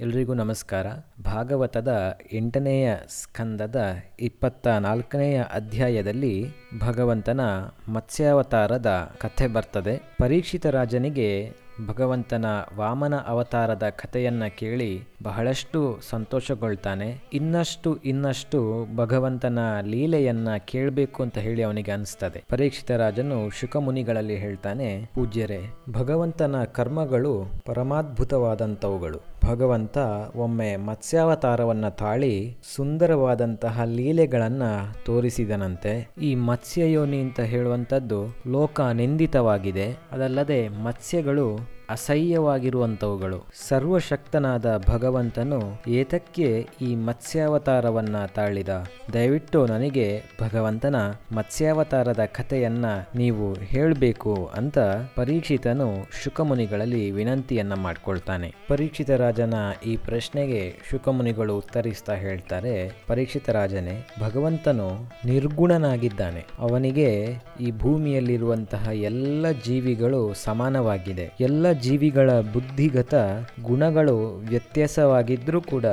ಎಲ್ರಿಗೂ ನಮಸ್ಕಾರ. ಭಾಗವತದ ಎಂಟನೆಯ ಸ್ಕಂದದ ಇಪ್ಪತ್ತ ನಾಲ್ಕನೆಯ ಅಧ್ಯಾಯದಲ್ಲಿ ಭಗವಂತನ ಮತ್ಸ್ಯಾವತಾರದ ಕಥೆ ಬರ್ತದೆ. ಪರೀಕ್ಷಿತ ರಾಜನಿಗೆ ಭಗವಂತನ ವಾಮನ ಅವತಾರದ ಕಥೆಯನ್ನ ಕೇಳಿ ಬಹಳಷ್ಟು ಸಂತೋಷಗೊಳ್ತಾನೆ. ಇನ್ನಷ್ಟು ಇನ್ನಷ್ಟು ಭಗವಂತನ ಲೀಲೆಯನ್ನ ಕೇಳಬೇಕು ಅಂತ ಹೇಳಿ ಅವನಿಗೆ ಅನಿಸ್ತದೆ. ಪರೀಕ್ಷಿತ ರಾಜನು ಶುಕಮುನಿಗಳಲ್ಲಿ ಹೇಳ್ತಾನೆ, ಪೂಜ್ಯರೇ, ಭಗವಂತನ ಕರ್ಮಗಳು ಪರಮಾದ್ಭುತವಾದಂಥವುಗಳು. ಭಗವಂತ ಒಮ್ಮೆ ಮತ್ಸ್ಯಾವತಾರವನ್ನು ತಾಳಿ ಸುಂದರವಾದಂತಹ ಲೀಲೆಗಳನ್ನ ತೋರಿಸಿದನಂತೆ. ಈ ಮತ್ಸ್ಯಯೋನಿ ಅಂತ ಹೇಳುವಂಥದ್ದು ಲೋಕ ನಿಂದಿತವಾಗಿದೆ ಅದಲ್ಲದೆ ಮತ್ಸ್ಯಗಳು ಅಸಹ್ಯವಾಗಿರುವಂಥವುಗಳು. ಸರ್ವಶಕ್ತನಾದ ಭಗವಂತನು ಏತಕ್ಕೆ ಈ ಮತ್ಸ್ಯಾವತಾರವನ್ನ ತಾಳಿದ? ದಯವಿಟ್ಟು ನನಗೆ ಭಗವಂತನ ಮತ್ಸ್ಯಾವತಾರದ ಕಥೆಯನ್ನ ನೀವು ಹೇಳಬೇಕು ಅಂತ ಪರೀಕ್ಷಿತನು ಶುಕಮುನಿಗಳಲ್ಲಿ ವಿನಂತಿಯನ್ನ ಮಾಡ್ಕೊಳ್ತಾನೆ. ಪರೀಕ್ಷಿತ ರಾಜನ ಈ ಪ್ರಶ್ನೆಗೆ ಶುಕಮುನಿಗಳು ಉತ್ತರಿಸ್ತಾ ಹೇಳ್ತಾರೆ, ಪರೀಕ್ಷಿತ ರಾಜನೇ, ಭಗವಂತನು ನಿರ್ಗುಣನಾಗಿದ್ದಾನೆ. ಅವನಿಗೆ ಈ ಭೂಮಿಯಲ್ಲಿರುವಂತಹ ಎಲ್ಲ ಜೀವಿಗಳು ಸಮಾನವಾಗಿದೆ. ಎಲ್ಲ ಜೀವಿಗಳ ಬುದ್ಧಿಗತ ಗುಣಗಳು ವ್ಯತ್ಯಾಸವಾಗಿದ್ರೂ ಕೂಡ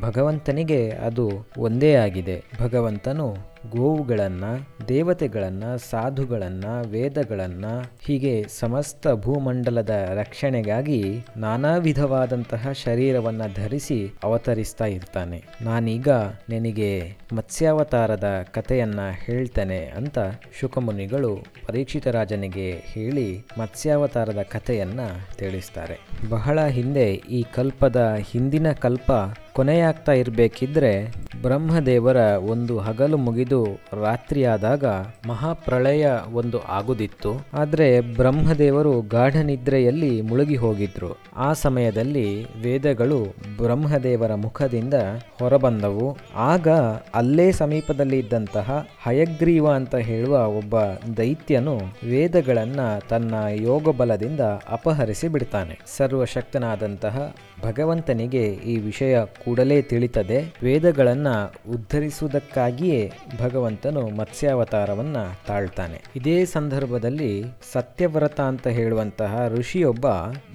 ಭಗವಂತನಿಗೆ ಅದು ಒಂದೇ ಆಗಿದೆ. ಭಗವಂತನು ಗೋವುಗಳನ್ನ, ದೇವತೆಗಳನ್ನು, ಸಾಧುಗಳನ್ನು, ವೇದಗಳನ್ನು, ಹೀಗೆ ಸಮಸ್ತ ಭೂಮಂಡಲದ ರಕ್ಷಣೆಗಾಗಿ ನಾನಾ ವಿಧವಾದಂತಹ ಶರೀರವನ್ನು ಧರಿಸಿ ಅವತರಿಸ್ತಾ ಇರ್ತಾನೆ. ನಾನೀಗ ನಿನಗೆ ಮತ್ಸ್ಯಾವತಾರದ ಕಥೆಯನ್ನು ಹೇಳ್ತೇನೆ ಅಂತ ಶುಕಮುನಿಗಳು ಪರೀಕ್ಷಿತ ರಾಜನಿಗೆ ಹೇಳಿ ಮತ್ಸ್ಯಾವತಾರದ ಕಥೆಯನ್ನು ತಿಳಿಸ್ತಾರೆ. ಬಹಳ ಹಿಂದೆ ಈ ಕಲ್ಪದ ಹಿಂದಿನ ಕಲ್ಪ ಕೊನೆಯಾಗ್ತಾ ಇರಬೇಕಿದ್ರೆ ಬ್ರಹ್ಮದೇವರ ಒಂದು ಹಗಲು ಮುಗಿದು ರಾತ್ರಿಯಾದಾಗ ಮಹಾಪ್ರಳಯ ಒಂದು ಆಗುದಿತ್ತು. ಆದರೆ ಬ್ರಹ್ಮದೇವರು ಗಾಢ ನಿದ್ರೆಯಲ್ಲಿ ಮುಳುಗಿ ಹೋಗಿದ್ರು. ಆ ಸಮಯದಲ್ಲಿ ವೇದಗಳು ಬ್ರಹ್ಮದೇವರ ಮುಖದಿಂದ ಹೊರಬಂದವು. ಆಗ ಅಲ್ಲೇ ಸಮೀಪದಲ್ಲಿ ಇದ್ದಂತಹ ಹಯಗ್ರೀವ ಅಂತ ಹೇಳುವ ಒಬ್ಬ ದೈತ್ಯನು ವೇದಗಳನ್ನು ತನ್ನ ಯೋಗ ಬಲದಿಂದ ಅಪಹರಿಸಿ ಬಿಡ್ತಾನೆ. ಸರ್ವಶಕ್ತನಾದಂತಹ ಭಗವಂತನಿಗೆ ಈ ವಿಷಯ ಕೂಡಲೇ ತಿಳಿತದೆ. ವೇದಗಳನ್ನು ಉದ್ಧರಿಸುವುದಕ್ಕಾಗಿಯೇ ಭಗವಂತನು ಮತ್ಸ್ಯಾವತಾರವನ್ನು ತಾಳ್ತಾನೆ. ಇದೇ ಸಂದರ್ಭದಲ್ಲಿ ಸತ್ಯವ್ರತ ಅಂತ ಹೇಳುವಂತಹ ಋಷಿಯೊಬ್ಬ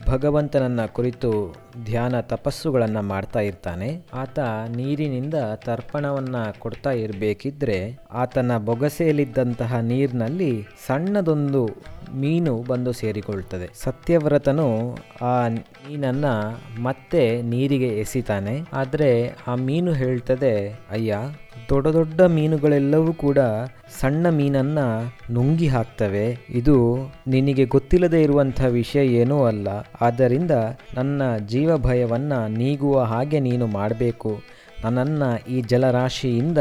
ಭಗವಂತನನ್ನ ಕುರಿತು ಧ್ಯಾನ ತಪಸ್ಸುಗಳನ್ನು ಮಾಡ್ತಾ ಇರ್ತಾನೆ. ಆತ ನೀರಿನಿಂದ ತರ್ಪಣವನ್ನ ಕೊಡ್ತಾ ಇರಬೇಕಿದ್ರೆ ಆತನ ಬೊಗಸೆಯಲ್ಲಿದ್ದಂತಹ ನೀರಿನಲ್ಲಿ ಸಣ್ಣದೊಂದು ಮೀನು ಬಂದು ಸೇರಿಕೊಳ್ತದೆ. ಸತ್ಯವ್ರತನು ಆ ಮೀನನ್ನ ಮತ್ತೆ ನೀರಿಗೆ ಎಸಿತಾನೆ. ಆದರೆ ಆ ಮೀನು ಹೇಳ್ತದೆ, ಅಯ್ಯ, ದೊಡ್ಡ ದೊಡ್ಡ ಮೀನುಗಳೆಲ್ಲವೂ ಕೂಡ ಸಣ್ಣ ಮೀನನ್ನ ನುಂಗಿ ಹಾಕ್ತವೆ. ಇದು ನಿನಗೆ ಗೊತ್ತಿಲ್ಲದೆ ಇರುವಂಥ ವಿಷಯ ಏನೂ ಅಲ್ಲ. ಆದ್ದರಿಂದ ನನ್ನ ಜೀವ ಭಯವನ್ನ ನೀಗುವ ಹಾಗೆ ನೀನು ಮಾಡಬೇಕು. ನನ್ನನ್ನು ಈ ಜಲರಾಶಿಯಿಂದ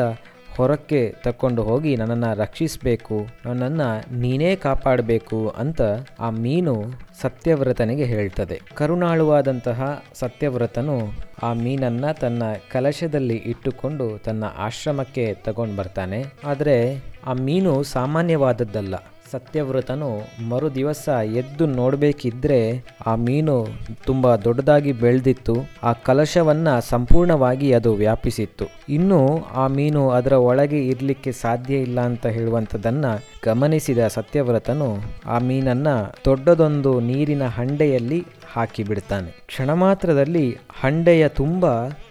ಹೊರಕ್ಕೆ ತಕ್ಕೊಂಡು ಹೋಗಿ ನನ್ನನ್ನು ರಕ್ಷಿಸಬೇಕು, ನನ್ನನ್ನು ನೀನೇ ಕಾಪಾಡಬೇಕು ಅಂತ ಆ ಮೀನು ಸತ್ಯವ್ರತನಿಗೆ ಹೇಳ್ತದೆ. ಕರುಣಾಳುವಾದಂತಹ ಸತ್ಯವ್ರತನು ಆ ಮೀನನ್ನ ತನ್ನ ಕಲಶದಲ್ಲಿ ಇಟ್ಟುಕೊಂಡು ತನ್ನ ಆಶ್ರಮಕ್ಕೆ ತಗೊಂಡು ಬರ್ತಾನೆ ಆದರೆ ಆ ಮೀನು ಸಾಮಾನ್ಯವಾದದ್ದಲ್ಲ. ಸತ್ಯವ್ರತನು ಮರುದಿವಸ ಎದ್ದು ನೋಡಬೇಕಿದ್ರೆ ಆ ಮೀನು ತುಂಬ ದೊಡ್ಡದಾಗಿ ಬೆಳೆದಿತ್ತು. ಆ ಕಲಶವನ್ನ ಸಂಪೂರ್ಣವಾಗಿ ಅದು ವ್ಯಾಪಿಸಿತ್ತು. ಇನ್ನು ಆ ಮೀನು ಅದರ ಒಳಗೆ ಇರಲಿಕ್ಕೆ ಸಾಧ್ಯ ಇಲ್ಲ ಅಂತ ಹೇಳುವಂಥದ್ದನ್ನು ಗಮನಿಸಿದ ಸತ್ಯವ್ರತನು ಆ ಮೀನನ್ನ ದೊಡ್ಡದೊಂದು ನೀರಿನ ಹಂಡೆಯಲ್ಲಿ ಹಾಕಿ ಬಿಡ್ತಾನೆ ಕ್ಷಣ ಮಾತ್ರದಲ್ಲಿ ಹಂಡೆಯ ತುಂಬ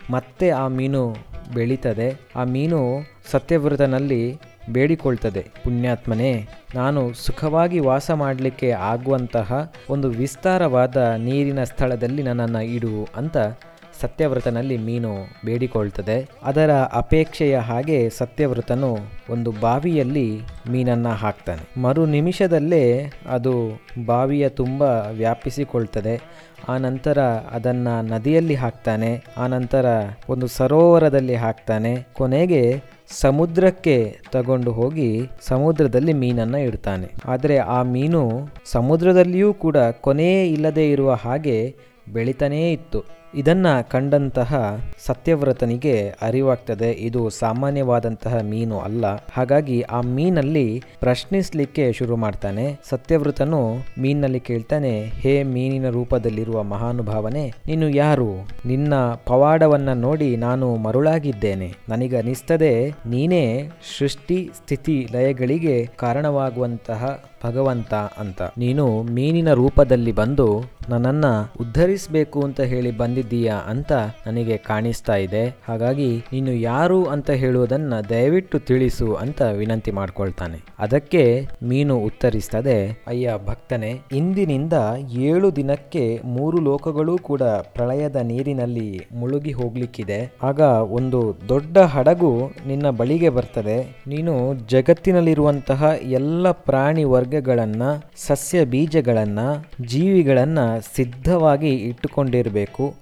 ಮತ್ತೆ ಆ ಮೀನು ಬೆಳೀತದೆ. ಆ ಮೀನು ಸತ್ಯವ್ರತನಲ್ಲಿ ಬೇಡಿಕೊಳ್ತದೆ. ಪುಣ್ಯಾತ್ಮನೇ ನಾನು ಸುಖವಾಗಿ ವಾಸ ಮಾಡಲಿಕ್ಕೆ ಆಗುವಂತಹ ಒಂದು ವಿಸ್ತಾರವಾದ ನೀರಿನ ಸ್ಥಳದಲ್ಲಿ ನನ್ನನ್ನು ಇಡು ಅಂತ ಸತ್ಯವ್ರತನಲ್ಲಿ ಮೀನು ಬೇಡಿಕೊಳ್ತದೆ. ಅದರ ಅಪೇಕ್ಷೆಯ ಹಾಗೆ ಸತ್ಯವ್ರತನು ಒಂದು ಬಾವಿಯಲ್ಲಿ ಮೀನನ್ನು ಹಾಕ್ತಾನೆ. ಮರು ನಿಮಿಷದಲ್ಲೇ ಅದು ಬಾವಿಯ ತುಂಬ ವ್ಯಾಪಿಸಿಕೊಳ್ತದೆ. ಆ ನಂತರ ಅದನ್ನು ನದಿಯಲ್ಲಿ ಹಾಕ್ತಾನೆ. ಆ ನಂತರ ಒಂದು ಸರೋವರದಲ್ಲಿ ಹಾಕ್ತಾನೆ. ಕೊನೆಗೆ ಸಮುದ್ರಕ್ಕೆ ತಗೊಂಡು ಹೋಗಿ ಸಮುದ್ರದಲ್ಲಿ ಮೀನನ್ನು ಇಡ್ತಾನೆ. ಆದರೆ ಆ ಮೀನು ಸಮುದ್ರದಲ್ಲಿಯೂ ಕೂಡ ಕೊನೆಯೇ ಇಲ್ಲದೆ ಇರುವ ಹಾಗೆ ಬೆಳಿತಾನೇ ಇತ್ತು. ಇದನ್ನ ಕಂಡಂತಹ ಸತ್ಯವ್ರತನಿಗೆ ಅರಿವಾಗ್ತದೆ, ಇದು ಸಾಮಾನ್ಯವಾದಂತಹ ಮೀನು ಅಲ್ಲ. ಹಾಗಾಗಿ ಆ ಮೀನಲ್ಲಿ ಪ್ರಶ್ನಿಸ್ಲಿಕ್ಕೆ ಶುರು ಮಾಡ್ತಾನೆ. ಸತ್ಯವ್ರತನು ಮೀನಲ್ಲಿ ಕೇಳ್ತಾನೆ, ಹೇ ಮೀನಿನ ರೂಪದಲ್ಲಿರುವ ಮಹಾನುಭಾವನೆ, ನೀನು ಯಾರು? ನಿನ್ನ ಪವಾಡವನ್ನ ನೋಡಿ ನಾನು ಮರುಳಾಗಿದ್ದೇನೆ. ನನಗನಿಸ್ತದೆ ನೀನೇ ಸೃಷ್ಟಿ ಸ್ಥಿತಿ ಲಯಗಳಿಗೆ ಕಾರಣವಾಗುವಂತಹ ಭಗವಂತ ಅಂತ. ನೀನು ಮೀನಿನ ರೂಪದಲ್ಲಿ ಬಂದು ನನ್ನನ್ನ ಉದ್ಧರಿಸಬೇಕು ಅಂತ ಹೇಳಿ ಬಂದಿದ್ದೀಯಾ ಅಂತ ನನಗೆ ಕಾಣಿಸ್ತಾ ಇದೆ. ಹಾಗಾಗಿ ನೀನು ಯಾರು ಅಂತ ಹೇಳುವುದನ್ನ ದಯವಿಟ್ಟು ತಿಳಿಸು ಅಂತ ವಿನಂತಿ ಮಾಡ್ಕೊಳ್ತಾನೆ. ಅದಕ್ಕೆ ಮೀನು ಉತ್ತರಿಸ್ತದೆ, ಅಯ್ಯ ಭಕ್ತನೆ, ಇಂದಿನಿಂದ ಏಳು ದಿನಕ್ಕೆ ಮೂರು ಲೋಕಗಳು ಕೂಡ ಪ್ರಳಯದ ನೀರಿನಲ್ಲಿ ಮುಳುಗಿ ಹೋಗ್ಲಿಕ್ಕಿದೆ. ಆಗ ಒಂದು ದೊಡ್ಡ ಹಡಗು ನಿನ್ನ ಬಳಿಗೆ ಬರ್ತದೆ. ನೀನು ಜಗತ್ತಿನಲ್ಲಿರುವಂತಹ ಎಲ್ಲ ಪ್ರಾಣಿ ವರ್ಗಗಳನ್ನ, ಸಸ್ಯ ಬೀಜಗಳನ್ನ, ಜೀವಿಗಳನ್ನ ಸಿದ್ಧವಾಗಿ ಇಟ್ಟುಕೊಂಡಿರಬೇಕು.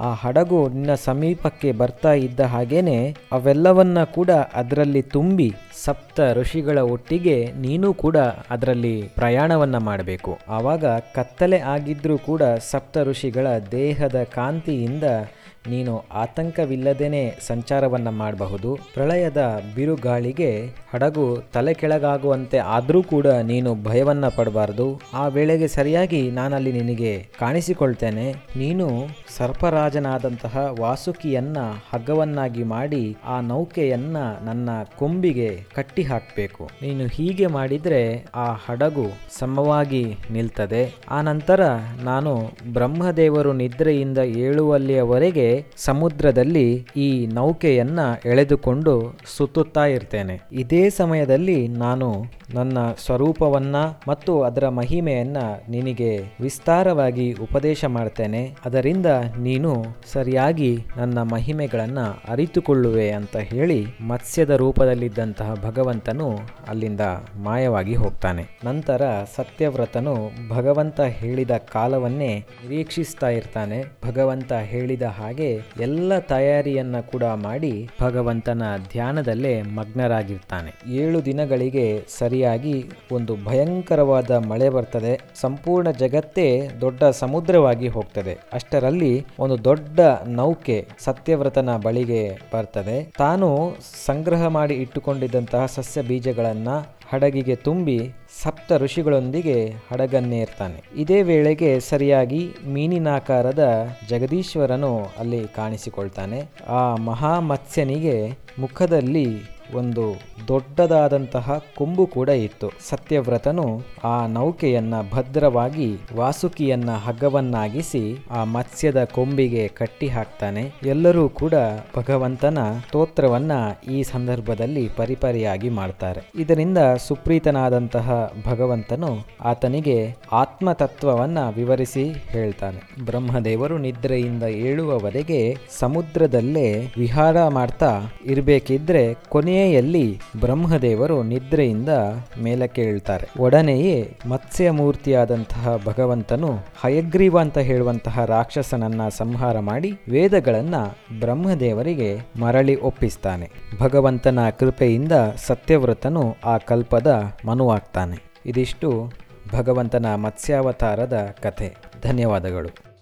ಆ ಹಡಗು ನಿನ್ನ ಸಮೀಪಕ್ಕೆ ಬರ್ತಾ ಇದ್ದ ಹಾಗೇನೆ ಅವೆಲ್ಲವನ್ನ ಕೂಡ ಅದರಲ್ಲಿ ತುಂಬಿ ಸಪ್ತ ಋಷಿಗಳ ಒಟ್ಟಿಗೆ ನೀನು ಕೂಡ ಅದರಲ್ಲಿ ಪ್ರಯಾಣವನ್ನ ಮಾಡಬೇಕು. ಆವಾಗ ಕತ್ತಲೆ ಆಗಿದ್ರೂ ಕೂಡ ಸಪ್ತ ಋಷಿಗಳ ದೇಹದ ಕಾಂತಿಯಿಂದ ನೀನು ಆತಂಕವಿಲ್ಲದೇನೆ ಸಂಚಾರವನ್ನ ಮಾಡಬಹುದು. ಪ್ರಳಯದ ಬಿರುಗಾಳಿಗೆ ಹಡಗು ತಲೆ ಕೆಳಗಾಗುವಂತೆ ಆದರೂ ಕೂಡ ನೀನು ಭಯವನ್ನ ಪಡಬಾರದು. ಆ ವೇಳೆಗೆ ಸರಿಯಾಗಿ ನಾನಲ್ಲಿ ನಿನಗೆ ಕಾಣಿಸಿಕೊಳ್ತೇನೆ. ನೀನು ಸರ್ಪರಾಜನಾದಂತಹ ವಾಸುಕಿಯನ್ನ ಹಗ್ಗವನ್ನಾಗಿ ಮಾಡಿ ಆ ನೌಕೆಯನ್ನ ನನ್ನ ಕೊಂಬಿಗೆ ಕಟ್ಟಿ ಹಾಕಬೇಕು ನೀನು ಹೀಗೆ ಮಾಡಿದ್ರೆ ಆ ಹಡಗು ಸಮವಾಗಿ ನಿಲ್ತದೆ. ಆ ನಂತರ ನಾನು ಬ್ರಹ್ಮದೇವರು ನಿದ್ರೆಯಿಂದ ಏಳುವಲ್ಲಿಯವರೆಗೆ ಸಮುದ್ರದಲ್ಲಿ ಈ ನೌಕೆಯನ್ನ ಎಳೆದುಕೊಂಡು ಸುತ್ತುತ್ತಾ ಇರ್ತೇನೆ. ಇದೇ ಸಮಯದಲ್ಲಿ ನಾನು ನನ್ನ ಸ್ವರೂಪವನ್ನ ಮತ್ತು ಅದರ ಮಹಿಮೆಯನ್ನ ನಿನಗೆ ವಿಸ್ತಾರವಾಗಿ ಉಪದೇಶ ಮಾಡ್ತೇನೆ. ಅದರಿಂದ ನೀನು ಸರಿಯಾಗಿ ನನ್ನ ಮಹಿಮೆಗಳನ್ನು ಅರಿತುಕೊಳ್ಳುವೆ ಅಂತ ಹೇಳಿ ಮತ್ಸ್ಯದ ರೂಪದಲ್ಲಿದ್ದಂತಹ ಭಗವಂತನು ಅಲ್ಲಿಂದ ಮಾಯವಾಗಿ ಹೋಗ್ತಾನೆ. ನಂತರ ಸತ್ಯವ್ರತನು ಭಗವಂತ ಹೇಳಿದ ಕಾಲವನ್ನೇ ನಿರೀಕ್ಷಿಸ್ತಾ ಇರ್ತಾನೆ. ಭಗವಂತ ಹೇಳಿದ ಹಾಗೆ ಎಲ್ಲ ತಯಾರಿಯನ್ನ ಕೂಡ ಮಾಡಿ ಭಗವಂತನ ಧ್ಯಾನದಲ್ಲೇ ಮಗ್ನರಾಗಿರ್ತಾನೆ. ಏಳು ದಿನಗಳಿಗೆ ಸರಿಯಾಗಿ ಒಂದು ಭಯಂಕರವಾದ ಮಳೆ ಬರ್ತದೆ. ಸಂಪೂರ್ಣ ಜಗತ್ತೇ ದೊಡ್ಡ ಸಮುದ್ರವಾಗಿ ಹೋಗ್ತದೆ. ಅಷ್ಟರಲ್ಲಿ ಒಂದು ದೊಡ್ಡ ನೌಕೆ ಸತ್ಯವ್ರತನ ಬಳಿಗೆ ಬರ್ತದೆ. ತಾನು ಸಂಗ್ರಹ ಮಾಡಿ ಇಟ್ಟುಕೊಂಡಿದ್ದಂತಹ ಸಸ್ಯ ಬೀಜಗಳನ್ನ ಹಡಗಿಗೆ ತುಂಬಿ ಸಪ್ತ ಋಷಿಗಳೊಂದಿಗೆ ಹಡಗನ್ನೇರ್ತಾನೆ. ಇದೇ ವೇಳೆಗೆ ಸರಿಯಾಗಿ ಮೀನಿನಾಕಾರದ ಜಗದೀಶ್ವರನು ಅಲ್ಲಿ ಕಾಣಿಸಿಕೊಳ್ತಾನೆ. ಆ ಮಹಾಮತ್ಸ್ಯನಿಗೆ ಮುಖದಲ್ಲಿ ಒಂದು ದೊಡ್ಡದಾದಂತಹ ಕೊಂಬು ಕೂಡ ಇತ್ತು. ಸತ್ಯವ್ರತನು ಆ ನೌಕೆಯನ್ನ ಭದ್ರವಾಗಿ ವಾಸುಕಿಯನ್ನ ಹಗ್ಗವನ್ನಾಗಿಸಿ ಆ ಮತ್ಸ್ಯದ ಕೊಂಬಿಗೆ ಕಟ್ಟಿ ಹಾಕ್ತಾನೆ. ಎಲ್ಲರೂ ಕೂಡ ಭಗವಂತನ ಸ್ತೋತ್ರವನ್ನ ಈ ಸಂದರ್ಭದಲ್ಲಿ ಪರಿಪರಿಯಾಗಿ ಮಾಡ್ತಾರೆ. ಇದರಿಂದ ಸುಪ್ರೀತನಾದಂತಹ ಭಗವಂತನು ಆತನಿಗೆ ಆತ್ಮತತ್ವವನ್ನ ವಿವರಿಸಿ ಹೇಳ್ತಾನೆ. ಬ್ರಹ್ಮದೇವರು ನಿದ್ರೆಯಿಂದ ಏಳುವವರೆಗೆ ಸಮುದ್ರದಲ್ಲೇ ವಿಹಾರ ಮಾಡ್ತಾ ಇರಬೇಕಿದ್ರೆ ಕೊನೆಯಲ್ಲಿ ಬ್ರಹ್ಮದೇವರು ನಿದ್ರೆಯಿಂದ ಮೇಲಕ್ಕೆ ಹೇಳ್ತಾರೆ ಒಡನೆಯೇ ಮತ್ಸ್ಯ ಮೂರ್ತಿಯಾದಂತಹ ಭಗವಂತನು ಹಯಗ್ರೀವ ಅಂತ ಹೇಳುವಂತಹ ರಾಕ್ಷಸನನ್ನ ಸಂಹಾರ ಮಾಡಿ ವೇದಗಳನ್ನ ಬ್ರಹ್ಮದೇವರಿಗೆ ಮರಳಿ ಒಪ್ಪಿಸ್ತಾನೆ. ಭಗವಂತನ ಕೃಪೆಯಿಂದ ಸತ್ಯವ್ರತನು ಆ ಕಲ್ಪದ ಮನುವಾಗ್ತಾನೆ. ಇದಿಷ್ಟು ಭಗವಂತನ ಮತ್ಸ್ಯಾವತಾರದ ಕಥೆ. ಧನ್ಯವಾದಗಳು.